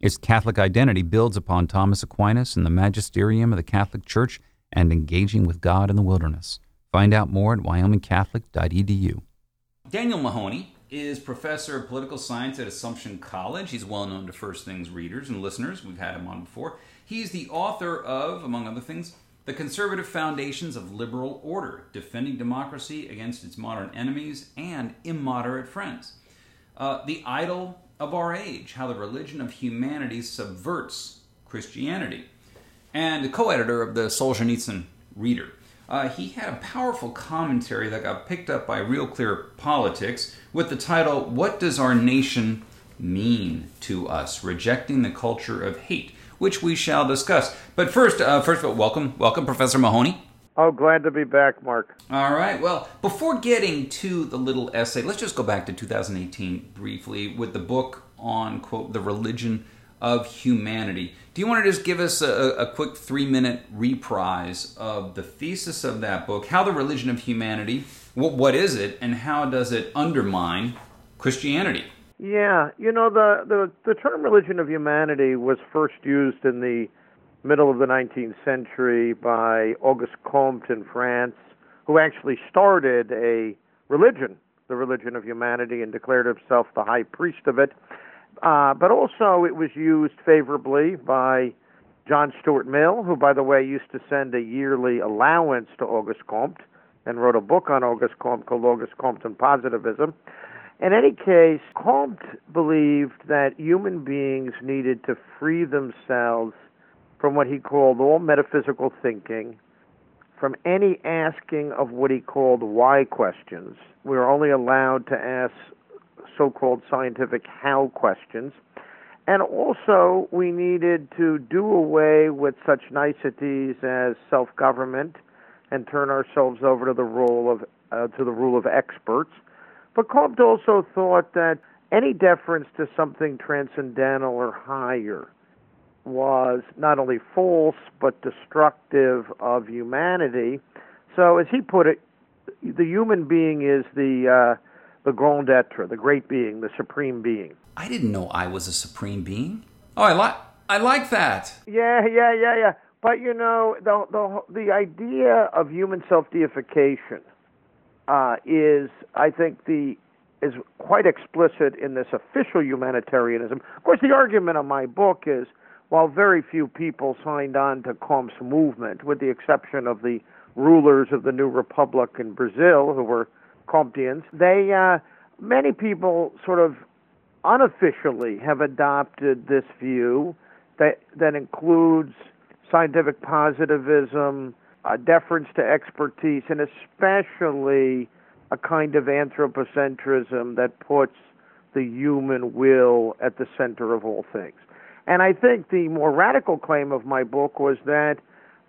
Its Catholic identity builds upon Thomas Aquinas and the magisterium of the Catholic Church and engaging with God in the wilderness. Find out more at wyomingcatholic.edu. Daniel Mahoney is professor of political science at Assumption College. He's well known to First Things readers and listeners. We've had him on before. He's the author of, among other things, The Conservative Foundations of Liberal Order Defending Democracy Against Its Modern Enemies and Immoderate Friends. Uh, the Idol of Our Age How the Religion of Humanity Subverts Christianity. And the co editor of the Solzhenitsyn Reader. Uh, he had a powerful commentary that got picked up by Real Clear Politics with the title, What Does Our Nation Mean to Us? Rejecting the Culture of Hate, which we shall discuss. But first, uh, first of all, welcome, welcome, Professor Mahoney. Oh, glad to be back, Mark. All right. Well, before getting to the little essay, let's just go back to 2018 briefly with the book on, quote, the religion of humanity. Do you want to just give us a, a quick three minute reprise of the thesis of that book? How the religion of humanity, what, what is it, and how does it undermine Christianity? Yeah, you know the, the the term religion of humanity was first used in the middle of the 19th century by Auguste Comte in France, who actually started a religion, the religion of humanity, and declared himself the high priest of it. Uh, but also, it was used favorably by John Stuart Mill, who, by the way, used to send a yearly allowance to Auguste Comte and wrote a book on Auguste Comte called Auguste Comte and Positivism. In any case, Comte believed that human beings needed to free themselves from what he called all metaphysical thinking, from any asking of what he called why questions. We were only allowed to ask so called scientific how questions. And also, we needed to do away with such niceties as self government and turn ourselves over to the role of uh, to the rule of experts. But Comte also thought that any deference to something transcendental or higher was not only false but destructive of humanity. So, as he put it, the human being is the uh, the grand etre, the great being, the supreme being. I didn't know I was a supreme being. Oh, I like I like that. Yeah, yeah, yeah, yeah. But you know, the the the idea of human self deification uh, is, I think, the is quite explicit in this official humanitarianism. Of course, the argument of my book is, while very few people signed on to Comte's movement, with the exception of the rulers of the new republic in Brazil, who were Comteans, they uh, many people sort of unofficially have adopted this view that that includes scientific positivism, a deference to expertise, and especially a kind of anthropocentrism that puts the human will at the center of all things. And I think the more radical claim of my book was that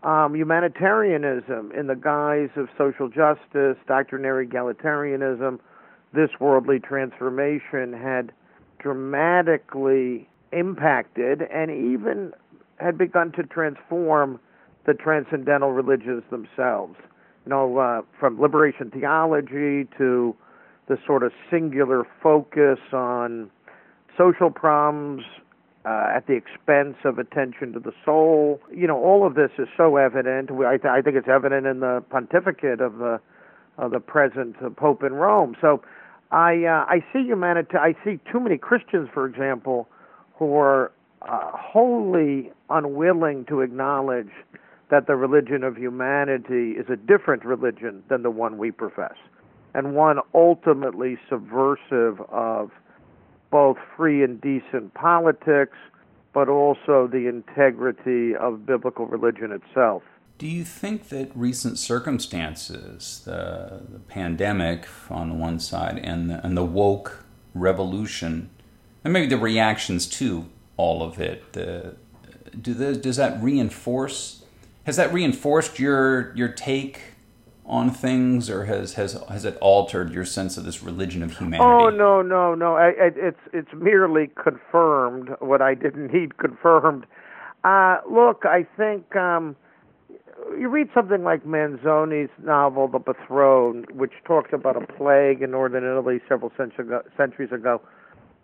um, humanitarianism in the guise of social justice, doctrinary egalitarianism, this worldly transformation had dramatically impacted and even had begun to transform the transcendental religions themselves. You know, uh, from liberation theology to the sort of singular focus on social problems, uh, at the expense of attention to the soul. You know, all of this is so evident. I, th- I think it's evident in the pontificate of the of the present Pope in Rome. So, I uh, I see humanity. I see too many Christians, for example, who are uh, wholly unwilling to acknowledge that the religion of humanity is a different religion than the one we profess, and one ultimately subversive of both free and decent politics, but also the integrity of biblical religion itself. Do you think that recent circumstances, the, the pandemic on the one side and the, and the woke revolution, and maybe the reactions to all of it, the, do the, does that reinforce? Has that reinforced your your take on things, or has has has it altered your sense of this religion of humanity? Oh no, no, no! I, I, it's it's merely confirmed what I didn't need confirmed. Uh, look, I think um, you read something like Manzoni's novel *The Betrothed*, which talks about a plague in northern Italy several centuries ago.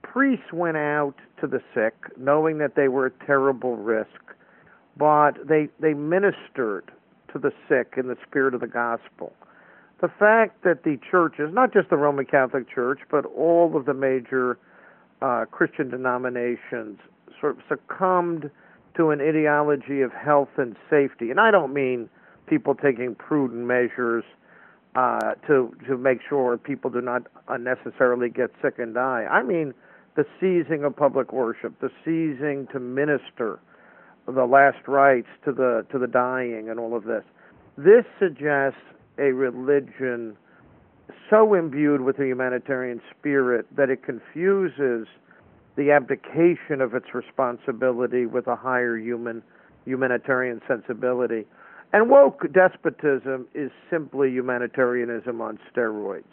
Priests went out to the sick, knowing that they were at terrible risk, but they they ministered to the sick in the spirit of the gospel. The fact that the churches, not just the Roman Catholic Church, but all of the major uh, Christian denominations, sort of succumbed to an ideology of health and safety. And I don't mean people taking prudent measures uh, to to make sure people do not unnecessarily get sick and die. I mean the seizing of public worship, the seizing to minister the last rites to the to the dying and all of this. This suggests a religion so imbued with a humanitarian spirit that it confuses the abdication of its responsibility with a higher human humanitarian sensibility. And woke despotism is simply humanitarianism on steroids.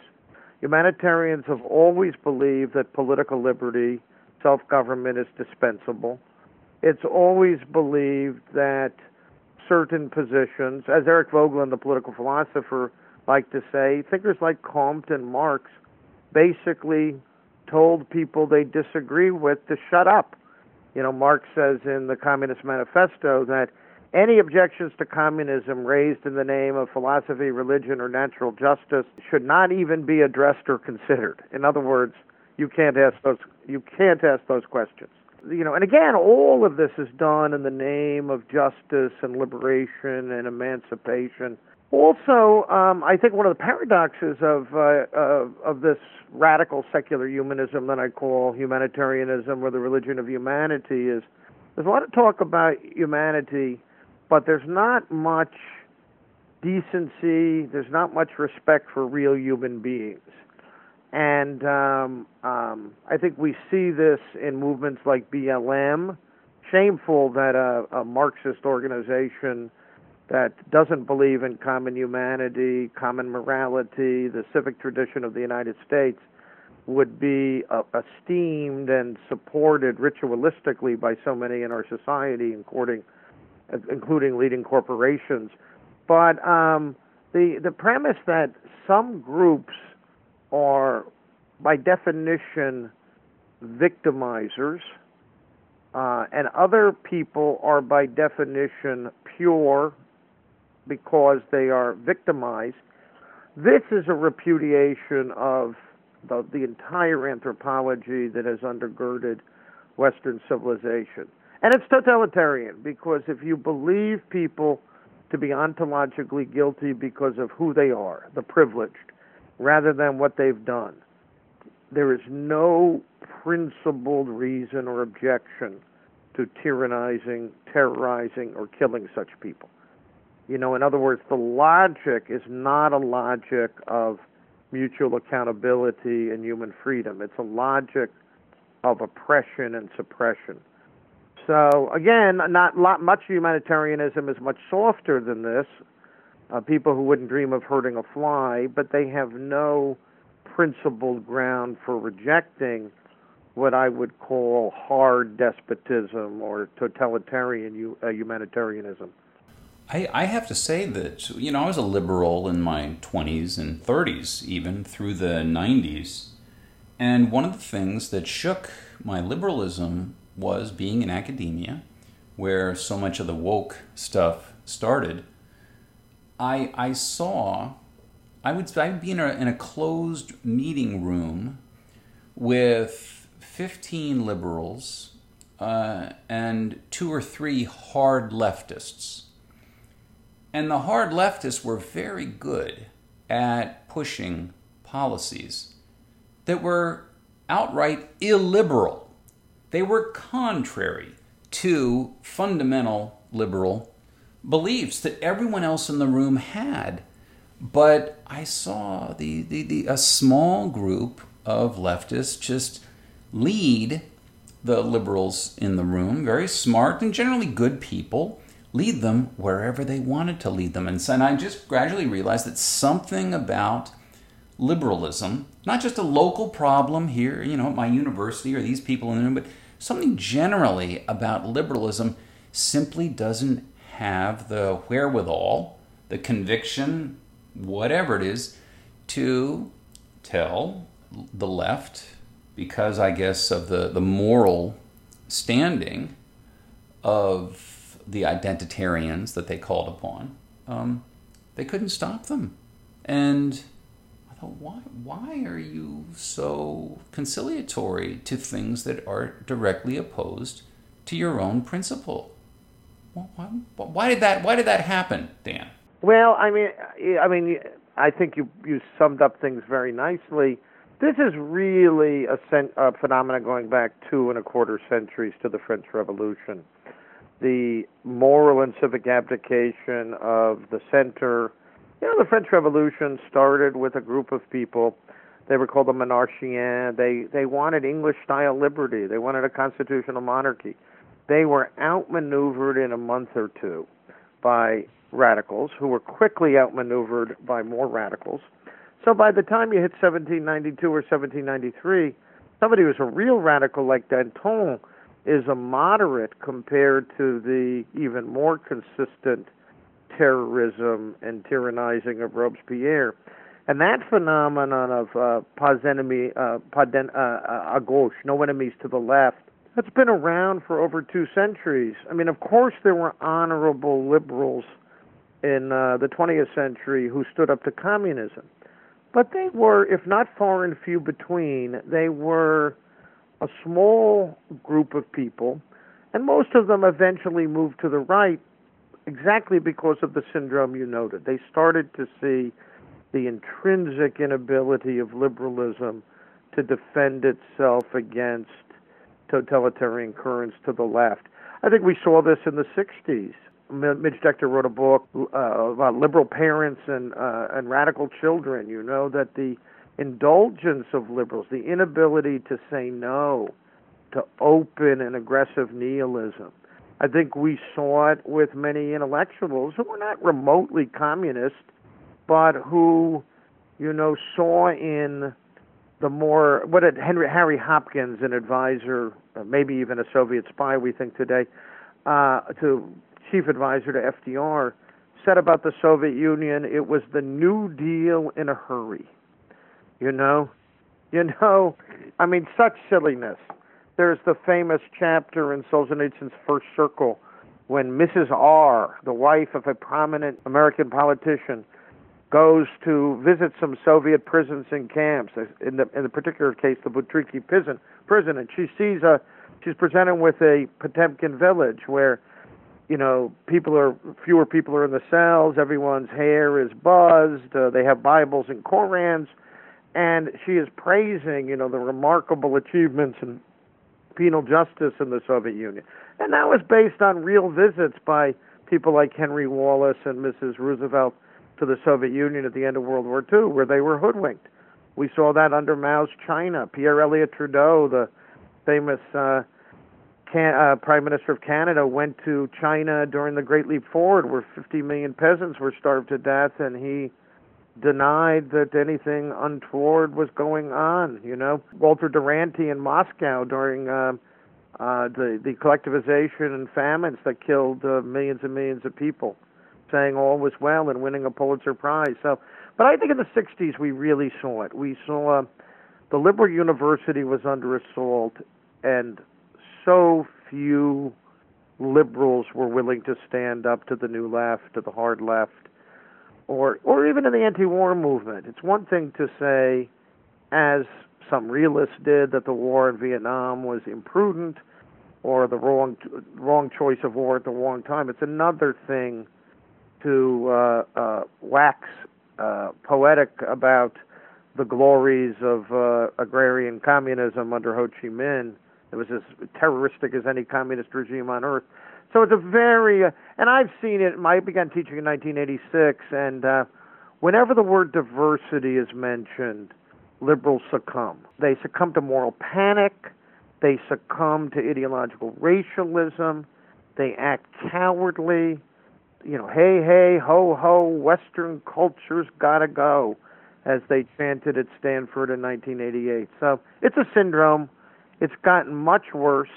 Humanitarians have always believed that political liberty, self government is dispensable it's always believed that certain positions, as Eric Voegelin, the political philosopher, like to say, thinkers like Comte and Marx basically told people they disagree with to shut up. You know, Marx says in the Communist Manifesto that any objections to communism raised in the name of philosophy, religion, or natural justice should not even be addressed or considered. In other words, you can't ask those you can't ask those questions you know, and again, all of this is done in the name of justice and liberation and emancipation. Also, um, I think one of the paradoxes of, uh, of of this radical secular humanism that I call humanitarianism or the religion of humanity is there's a lot of talk about humanity, but there's not much decency. There's not much respect for real human beings. And um, um, I think we see this in movements like BLM. Shameful that a, a Marxist organization that doesn't believe in common humanity, common morality, the civic tradition of the United States would be uh, esteemed and supported ritualistically by so many in our society, including including leading corporations. But um, the the premise that some groups are, by definition, victimizers, uh, and other people are, by definition, pure because they are victimized. This is a repudiation of the, the entire anthropology that has undergirded Western civilization. And it's totalitarian because if you believe people to be ontologically guilty because of who they are, the privileged, rather than what they've done. There is no principled reason or objection to tyrannizing, terrorizing, or killing such people. You know, in other words, the logic is not a logic of mutual accountability and human freedom. It's a logic of oppression and suppression. So again, not lot, much humanitarianism is much softer than this uh, people who wouldn't dream of hurting a fly, but they have no principled ground for rejecting what I would call hard despotism or totalitarian uh, humanitarianism. I, I have to say that, you know, I was a liberal in my 20s and 30s, even through the 90s. And one of the things that shook my liberalism was being in academia, where so much of the woke stuff started. I I saw I would I would be in a in a closed meeting room with 15 liberals uh, and two or three hard leftists. And the hard leftists were very good at pushing policies that were outright illiberal. They were contrary to fundamental liberal beliefs that everyone else in the room had. But I saw the, the, the, a small group of leftists just lead the liberals in the room, very smart and generally good people, lead them wherever they wanted to lead them. And, and I just gradually realized that something about liberalism, not just a local problem here, you know, at my university or these people in the room, but something generally about liberalism simply doesn't have the wherewithal, the conviction, whatever it is, to tell the left, because I guess of the, the moral standing of the identitarians that they called upon, um, they couldn't stop them. And I thought, why, why are you so conciliatory to things that are directly opposed to your own principle? Why, did that? Why did that happen, Dan? Well, I mean, I mean, I think you you summed up things very nicely. This is really a, a phenomenon going back two and a quarter centuries to the French Revolution. The moral and civic abdication of the center. You know, the French Revolution started with a group of people. They were called the Monarchiens. They they wanted English style liberty. They wanted a constitutional monarchy. They were outmaneuvered in a month or two by radicals, who were quickly outmaneuvered by more radicals. So by the time you hit 1792 or 1793, somebody who's a real radical like Danton is a moderate compared to the even more consistent terrorism and tyrannizing of Robespierre. And that phenomenon of uh, pas enemy, uh, pas den, uh, uh, à gauche, no enemies to the left, that's been around for over two centuries. I mean, of course, there were honorable liberals in uh, the 20th century who stood up to communism. But they were, if not far and few between, they were a small group of people, and most of them eventually moved to the right exactly because of the syndrome you noted. They started to see the intrinsic inability of liberalism to defend itself against totalitarian currents to the left. I think we saw this in the 60s. Midge Decter wrote a book uh, about liberal parents and uh, and radical children. You know that the indulgence of liberals, the inability to say no to open and aggressive nihilism. I think we saw it with many intellectuals who were not remotely communist, but who, you know, saw in the more what did Henry Harry Hopkins, an advisor, uh, maybe even a Soviet spy, we think today, uh, to chief advisor to FDR, said about the Soviet Union, it was the New Deal in a hurry. You know, you know, I mean, such silliness. There's the famous chapter in Solzhenitsyn's First Circle when Mrs. R, the wife of a prominent American politician, goes to visit some Soviet prisons and camps. In the in the particular case, the Butyrki prison, prison, and she sees a she's presented with a Potemkin village where, you know, people are fewer people are in the cells. Everyone's hair is buzzed. Uh, they have Bibles and Korans, and she is praising, you know, the remarkable achievements in penal justice in the Soviet Union, and that was based on real visits by people like Henry Wallace and Mrs. Roosevelt to the Soviet Union at the end of World War II, where they were hoodwinked. We saw that under Mao's China. Pierre Elliott Trudeau, the famous uh, can, uh, Prime Minister of Canada, went to China during the Great Leap Forward, where 50 million peasants were starved to death, and he denied that anything untoward was going on. You know, Walter Duranty in Moscow during uh, uh, the the collectivization and famines that killed uh, millions and millions of people saying all was well and winning a Pulitzer Prize. So, but I think in the '60s we really saw it. We saw uh, the liberal university was under assault, and so few liberals were willing to stand up to the new left, to the hard left, or or even in the anti-war movement. It's one thing to say, as some realists did, that the war in Vietnam was imprudent or the wrong wrong choice of war at the wrong time. It's another thing to uh, uh, wax uh, poetic about the glories of uh, agrarian communism under Ho Chi Minh. It was as terroristic as any communist regime on earth. So it's a very, uh, and I've seen it. I began teaching in 1986, and uh, whenever the word diversity is mentioned, liberals succumb. They succumb to moral panic. They succumb to ideological racialism. They act cowardly. You know, hey, hey, ho, ho, Western culture's gotta go, as they chanted at Stanford in 1988. So it's a syndrome. It's gotten much worse,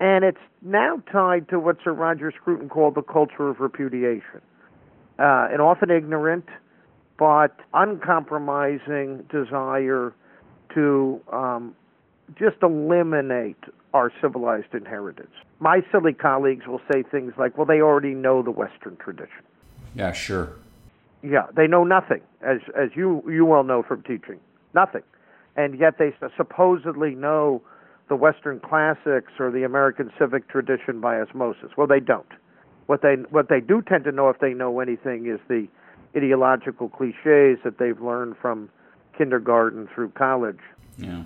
and it's now tied to what Sir Roger Scruton called the culture of repudiation. Uh, an often ignorant but uncompromising desire to um, just eliminate our civilized inheritance. My silly colleagues will say things like, well, they already know the Western tradition. Yeah, sure. Yeah, they know nothing, as, as you, you well know from teaching. Nothing. And yet they supposedly know the Western classics or the American civic tradition by osmosis. Well, they don't. What they, what they do tend to know, if they know anything, is the ideological cliches that they've learned from kindergarten through college. Yeah.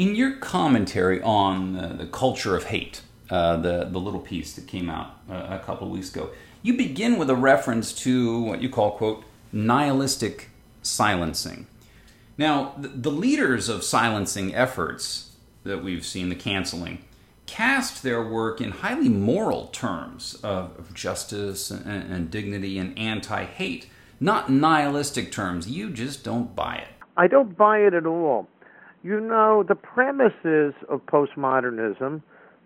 In your commentary on the, the culture of hate, uh, the the little piece that came out uh, a couple of weeks ago, you begin with a reference to what you call quote nihilistic silencing. Now, the, the leaders of silencing efforts that we've seen, the canceling, cast their work in highly moral terms of, of justice and, and dignity and anti hate, not nihilistic terms. You just don't buy it. I don't buy it at all. You know, the premises of postmodernism,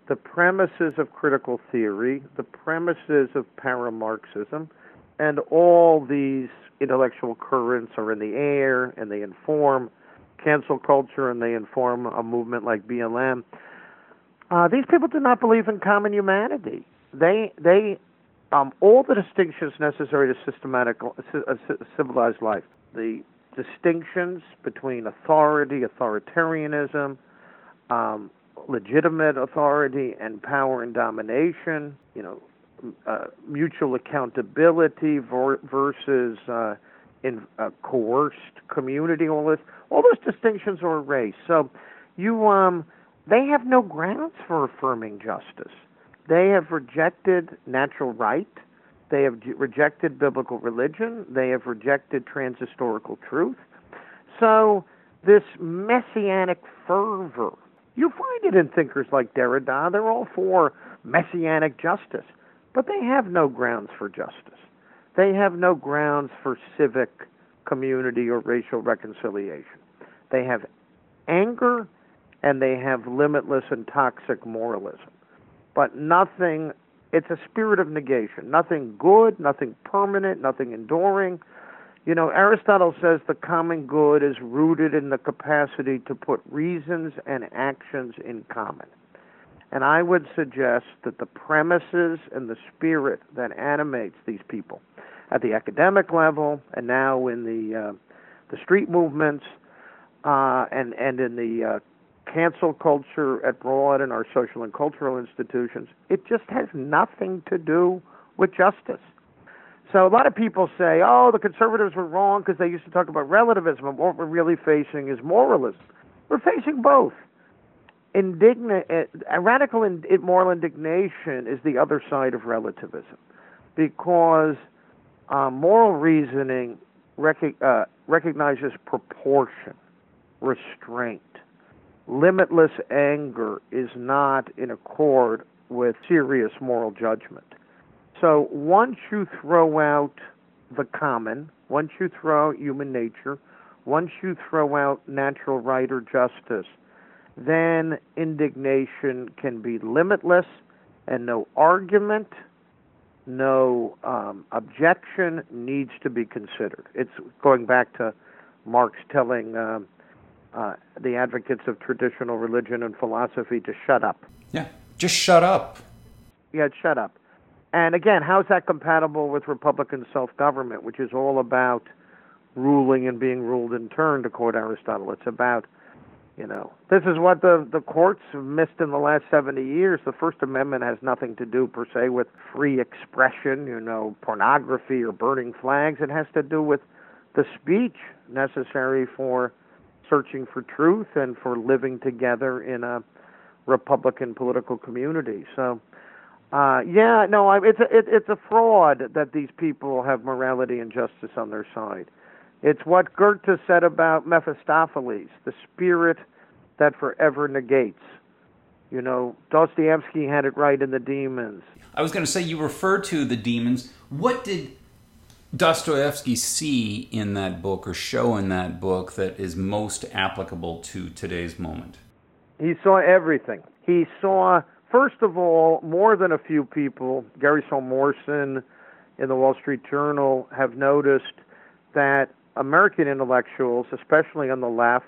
the premises of critical theory, the premises of paramarxism, and all these intellectual currents are in the air and they inform cancel culture and they inform a movement like BLM. Uh, these people do not believe in common humanity. They they um, all the distinctions necessary to systematic uh, civilized life. The distinctions between authority, authoritarianism, um, legitimate authority, and power and domination. You know, uh, mutual accountability ver- versus uh, in uh, coerced community. All this, all those distinctions are erased. So, you um, they have no grounds for affirming justice. They have rejected natural right. They have rejected biblical religion. They have rejected transhistorical truth. So, this messianic fervor, you find it in thinkers like Derrida. They're all for messianic justice, but they have no grounds for justice. They have no grounds for civic community or racial reconciliation. They have anger and they have limitless and toxic moralism. But nothing, it's a spirit of negation. Nothing good, nothing permanent, nothing enduring. You know, Aristotle says the common good is rooted in the capacity to put reasons and actions in common. And I would suggest that the premises and the spirit that animates these people at the academic level and now in the uh, the street movements uh, and and in the uh, cancel culture at broad in our social and cultural institutions, it just has nothing to do with justice. So a lot of people say, oh, the conservatives were wrong because they used to talk about relativism, what we're really facing is moralism. We're facing both. Indignant, uh, radical in, moral indignation is the other side of relativism, because uh, moral reasoning rec- uh, recognizes proportion, restraint, limitless anger is not in accord with serious moral judgment. So once you throw out the common, once you throw out human nature, once you throw out natural right or justice, then indignation can be limitless and no argument, no um, objection needs to be considered. It's going back to Marx telling um, uh, the advocates of traditional religion and philosophy to shut up. Yeah, just shut up. Yeah, shut up. And again, how's that compatible with Republican self government, which is all about ruling and being ruled in turn, to quote Aristotle? It's about You know, this is what the the courts have missed in the last 70 years. The First Amendment has nothing to do per se with free expression, you know, pornography or burning flags. It has to do with the speech necessary for searching for truth and for living together in a Republican political community. So, uh, yeah, no, I, it's a, it, it's a fraud that these people have morality and justice on their side. It's what Goethe said about Mephistopheles, the spirit that forever negates. You know, Dostoevsky had it right in The Demons. I was going to say, you referred to The Demons. What did Dostoevsky see in that book or show in that book that is most applicable to today's moment? He saw everything. He saw, first of all, more than a few people, Gary Saul Morson in the Wall Street Journal, have noticed that American intellectuals, especially on the left,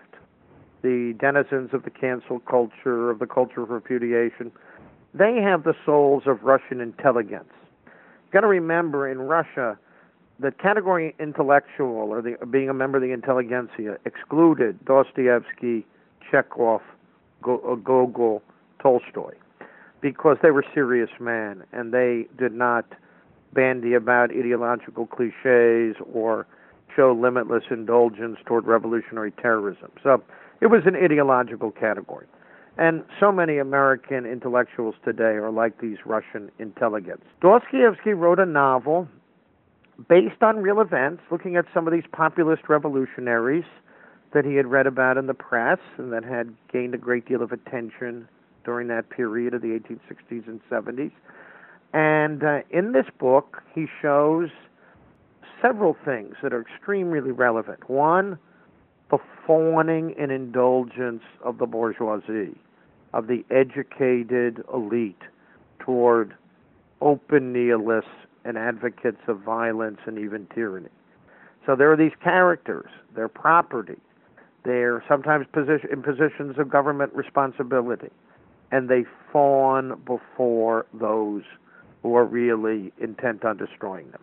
the denizens of the cancel culture, of the culture of repudiation, they have the souls of Russian intelligence. Got to remember, in Russia, the category intellectual or the, being a member of the intelligentsia excluded Dostoevsky, Chekhov, uh, Gogol, Tolstoy, because they were serious men and they did not bandy about ideological cliches or show limitless indulgence toward revolutionary terrorism. So it was an ideological category. And so many American intellectuals today are like these Russian intelligents. Dostoevsky wrote a novel based on real events, looking at some of these populist revolutionaries that he had read about in the press and that had gained a great deal of attention during that period of the 1860s and 70s. And uh, in this book, he shows several things that are extremely relevant. One, the fawning and indulgence of the bourgeoisie, of the educated elite toward open nihilists and advocates of violence and even tyranny. So there are these characters, they're property, they're sometimes position, in positions of government responsibility, and they fawn before those who are really intent on destroying them.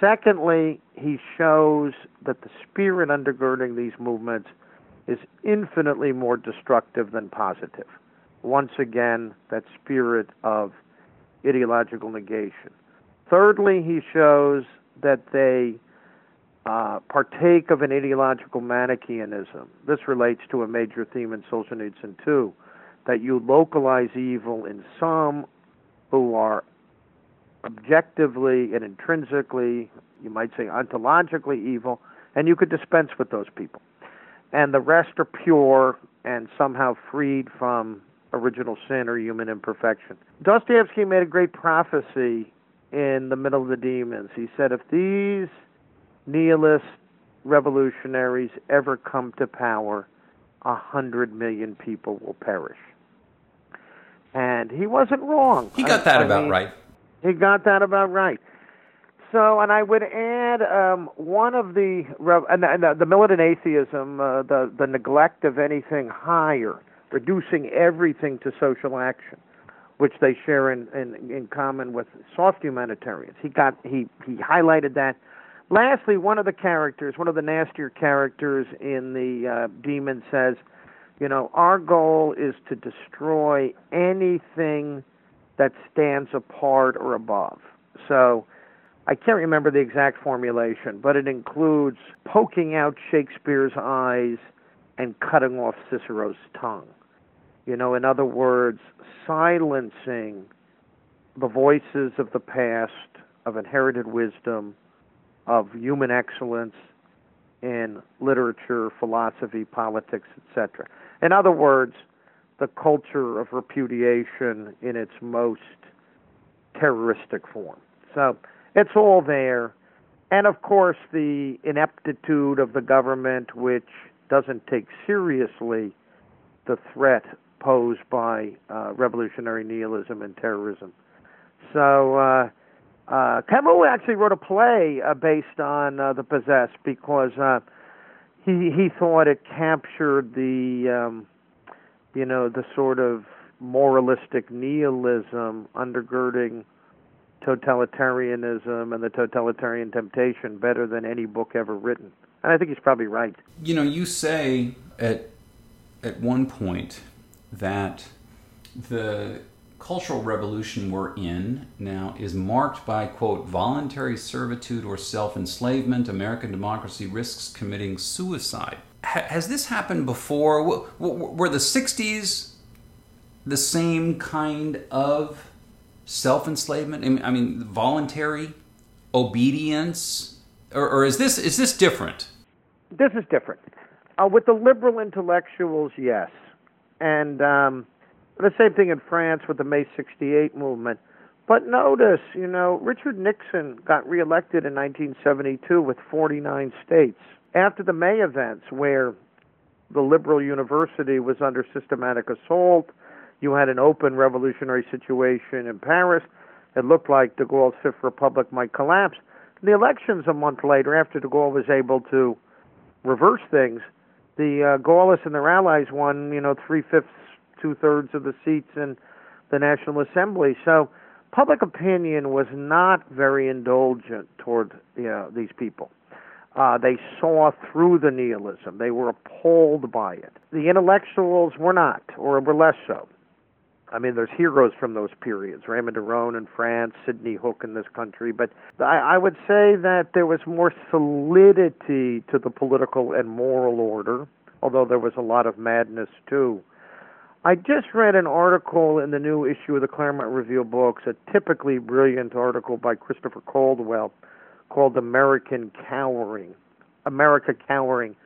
Secondly, he shows that the spirit undergirding these movements is infinitely more destructive than positive. Once again, that spirit of ideological negation. Thirdly, he shows that they uh, partake of an ideological Manichaeanism. This relates to a major theme in Solzhenitsyn too, that you localize evil in some who are objectively and intrinsically, you might say ontologically evil, and you could dispense with those people. And the rest are pure and somehow freed from original sin or human imperfection. Dostoevsky made a great prophecy in the middle of the demons. He said, if these nihilist revolutionaries ever come to power, a hundred million people will perish. And he wasn't wrong. He got that I, about mean, right. He got that about right. So, and I would add um, one of the and the, the militant atheism, uh, the the neglect of anything higher, reducing everything to social action which they share in, in, in common with soft humanitarians. He got he he highlighted that. Lastly, one of the characters, one of the nastier characters in the uh, demon says, you know, our goal is to destroy anything that stands apart or above. So I can't remember the exact formulation, but it includes poking out Shakespeare's eyes and cutting off Cicero's tongue. You know, in other words, silencing the voices of the past, of inherited wisdom, of human excellence in literature, philosophy, politics, etc. In other words, the culture of repudiation in its most terroristic form. So it's all there. And of course, the ineptitude of the government, which doesn't take seriously the threat posed by uh, revolutionary nihilism and terrorism. So uh, uh, Camus actually wrote a play uh, based on uh, The Possessed because uh, he he thought it captured the um, you know the sort of moralistic nihilism undergirding totalitarianism and the totalitarian temptation better than any book ever written. And I think he's probably right. You know, you say at at one point that the cultural revolution we're in now is marked by, quote, voluntary servitude or self enslavement. American democracy risks committing suicide. H- has this happened before? W- w- were the 60s the same kind of self enslavement? I mean, voluntary obedience? Or, or, is, this, is this different? This is different. Uh, with the liberal intellectuals, yes. And um, the same thing in France with the May 68 movement. But notice, you know, Richard Nixon got reelected in 1972 with 49 states. After the May events, where the liberal university was under systematic assault, you had an open revolutionary situation in Paris. It looked like de Gaulle's Fifth Republic might collapse. The elections a month later, after de Gaulle was able to reverse things, the uh, Gaullists and their allies won, you know, three fifths, two thirds of the seats in the National Assembly. So public opinion was not very indulgent toward you know, these people. Uh, they saw through the nihilism. They were appalled by it. The intellectuals were not, or were less so. I mean, there's heroes from those periods, Raymond Aron in France, Sidney Hook in this country. But I, I would say that there was more solidity to the political and moral order, although there was a lot of madness too. I just read an article in the new issue of the Claremont Review books, a typically brilliant article by Christopher Caldwell called American Cowering. America Cowering.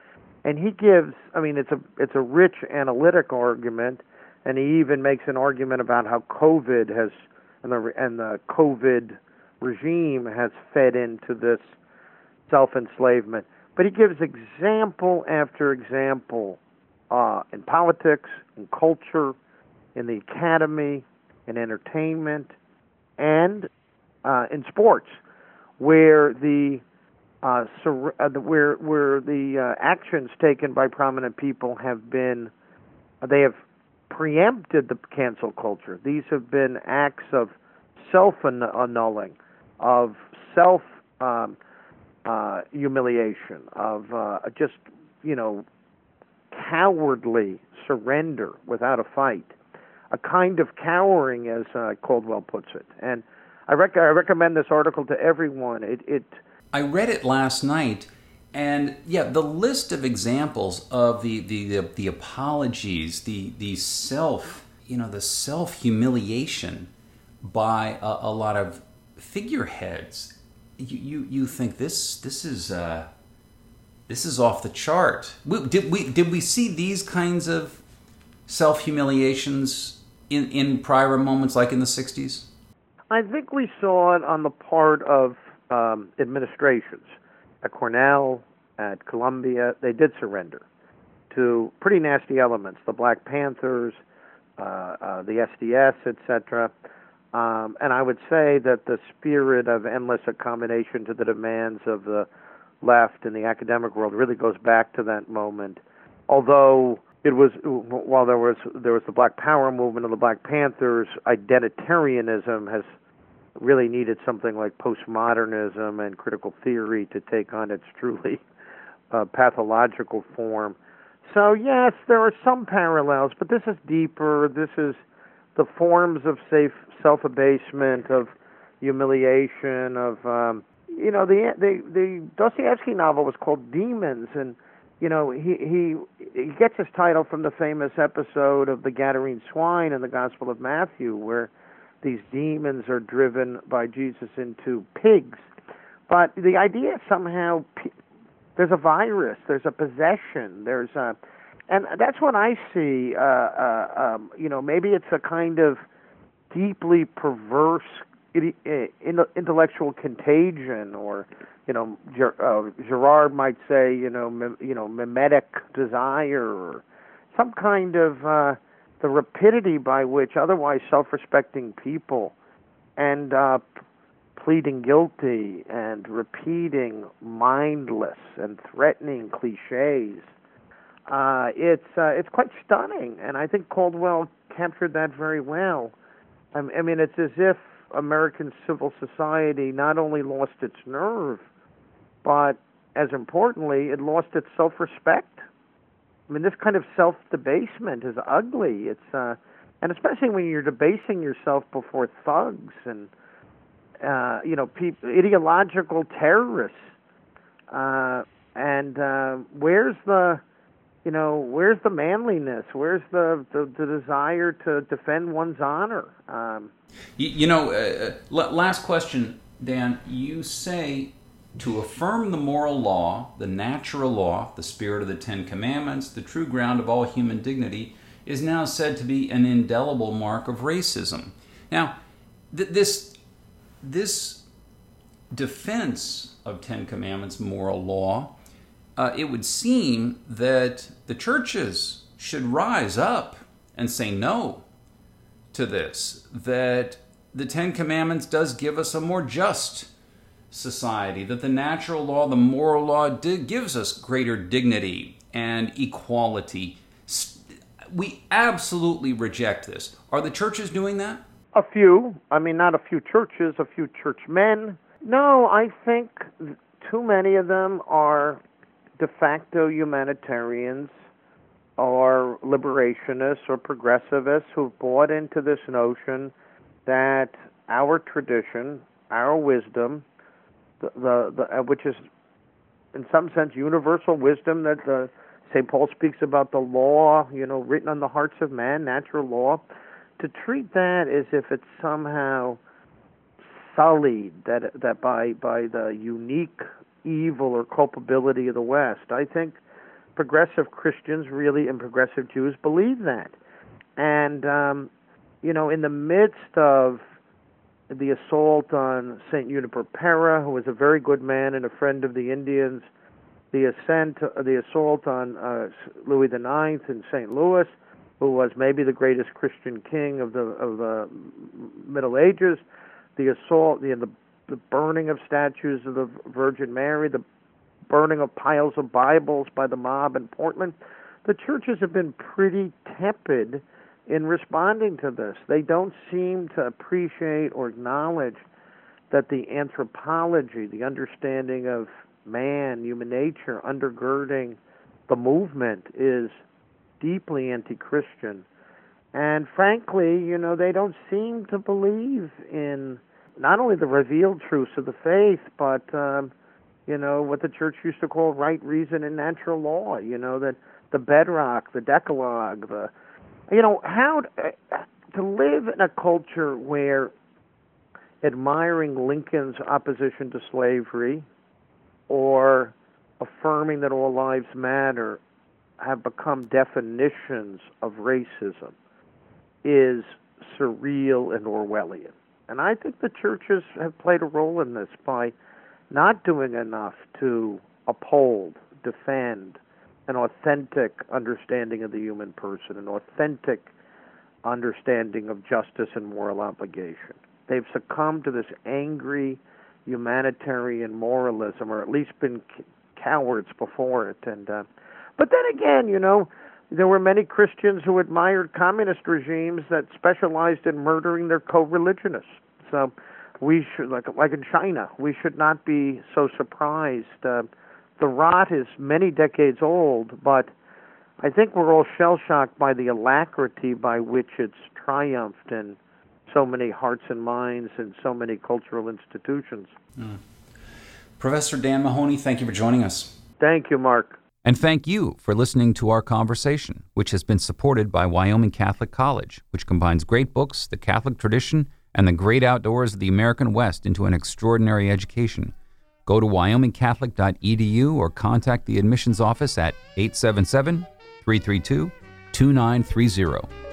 And he gives I mean it's a it's a rich analytic argument and he even makes an argument about how COVID has and the and the COVID regime has fed into this self-enslavement. But he gives example after example uh, in politics, in culture, in the academy, in entertainment, and uh, in sports, where the uh, sur- uh, where where the uh, actions taken by prominent people have been they have preempted the cancel culture. These have been acts of self annulling, of self um, uh, humiliation, of uh, just you know cowardly surrender without a fight, a kind of cowering, as uh, Caldwell puts it. And I, rec- I recommend this article to everyone. It, it I read it last night and yeah, the list of examples of the the the, the apologies, the the self, you know, the self humiliation by a, a, lot of figureheads. You, you you think this this is uh, this is off the chart. We, did we did we see these kinds of self humiliations in in prior moments like in the '60s? I think we saw it on the part of um, administrations at Cornell, at Columbia, they did surrender to pretty nasty elements, the Black Panthers, uh, uh, the SDS, etc. Um, and I would say that the spirit of endless accommodation to the demands of the left and the academic world really goes back to that moment. Although it was while there was there was the Black Power movement and the Black Panthers, identitarianism has really needed something like postmodernism and critical theory to take on its truly uh, pathological form. So, yes, there are some parallels, but this is deeper. This is the forms of safe self abasement, of humiliation, of um, you know the the the Dostoevsky novel was called Demons, and you know he he he gets his title from the famous episode of the Gadarene swine in the Gospel of Matthew, where these demons are driven by Jesus into pigs. But the idea somehow there's a virus, there's a possession, there's a, and that's what I see. Uh, uh, um, you know, maybe it's a kind of deeply perverse intellectual contagion, or you know, uh, Girard might say, you know, you know, mimetic desire, or some kind of uh, the rapidity by which otherwise self-respecting people end up pleading guilty and repeating mindless and threatening cliches. Uh, it's uh, it's quite stunning, and I think Caldwell captured that very well. I mean, it's as if American civil society not only lost its nerve, but as importantly, it lost its self-respect I mean, this kind of self debasement is ugly. It's uh, and especially when you're debasing yourself before thugs and uh, you know, ideological terrorists. Uh, and uh, where's the, you know, where's the manliness? Where's the the, the desire to defend one's honor? Um, you, you, know, uh, uh last question, Dan. You say to affirm the moral law, the natural law, the spirit of the Ten Commandments, the true ground of all human dignity, is now said to be an indelible mark of racism. Now, th- this this defense of Ten Commandments moral law, uh, it would seem that the churches should rise up and say no to this. That the Ten Commandments does give us a more just society, that the natural law, the moral law, gives us greater dignity and equality. We absolutely reject this. Are the churches doing that? A few. I mean, not a few churches, a few churchmen. No, I think too many of them are de facto humanitarians or liberationists or progressivists who've bought into this notion that our tradition, our wisdom, the, the, uh, which is in some sense universal wisdom that the St. Paul speaks about the law, you know, written on the hearts of man, natural law to treat that as if it's somehow sullied that that by by the unique evil or culpability of the West. I think progressive Christians really and progressive Jews believe that, and um, you know, in the midst of the assault on Saint Junípero Serra, who was a very good man and a friend of the Indians, the ascent, the assault on uh, Louis IX in St. Louis who was maybe the greatest Christian king of the of the Middle Ages, the assault, the the, the burning of statues of the Virgin Mary, the burning of piles of Bibles by the mob in Portland, the churches have been pretty tepid in responding to this. They don't seem to appreciate or acknowledge that the anthropology, the understanding of man, human nature, undergirding the movement is deeply anti Christian. And frankly, you know, they don't seem to believe in not only the revealed truths of the faith, but, um, you know, what the church used to call right reason and natural law, you know, that the bedrock, the Decalogue, the, you know, how uh, to live in a culture where admiring Lincoln's opposition to slavery or affirming that all lives matter have become definitions of racism is surreal and Orwellian. And I think the churches have played a role in this by not doing enough to uphold, defend an authentic understanding of the human person, an authentic understanding of justice and moral obligation. They've succumbed to this angry humanitarian moralism, or at least been cowards before it. And uh, but then again, you know, there were many Christians who admired communist regimes that specialized in murdering their co-religionists. So we should, like like in China, we should not be so surprised. Uh, the rot is many decades old, but I think we're all shell shocked by the alacrity by which it's triumphed in so many hearts and minds and so many cultural institutions. Mm. Professor Dan Mahoney, thank you for joining us. Thank you, Mark. And thank you for listening to our conversation, which has been supported by Wyoming Catholic College, which combines great books, the Catholic tradition, and the great outdoors of the American West into an extraordinary education. Go to wyomingcatholic.edu or contact the admissions office at 877 332 2930.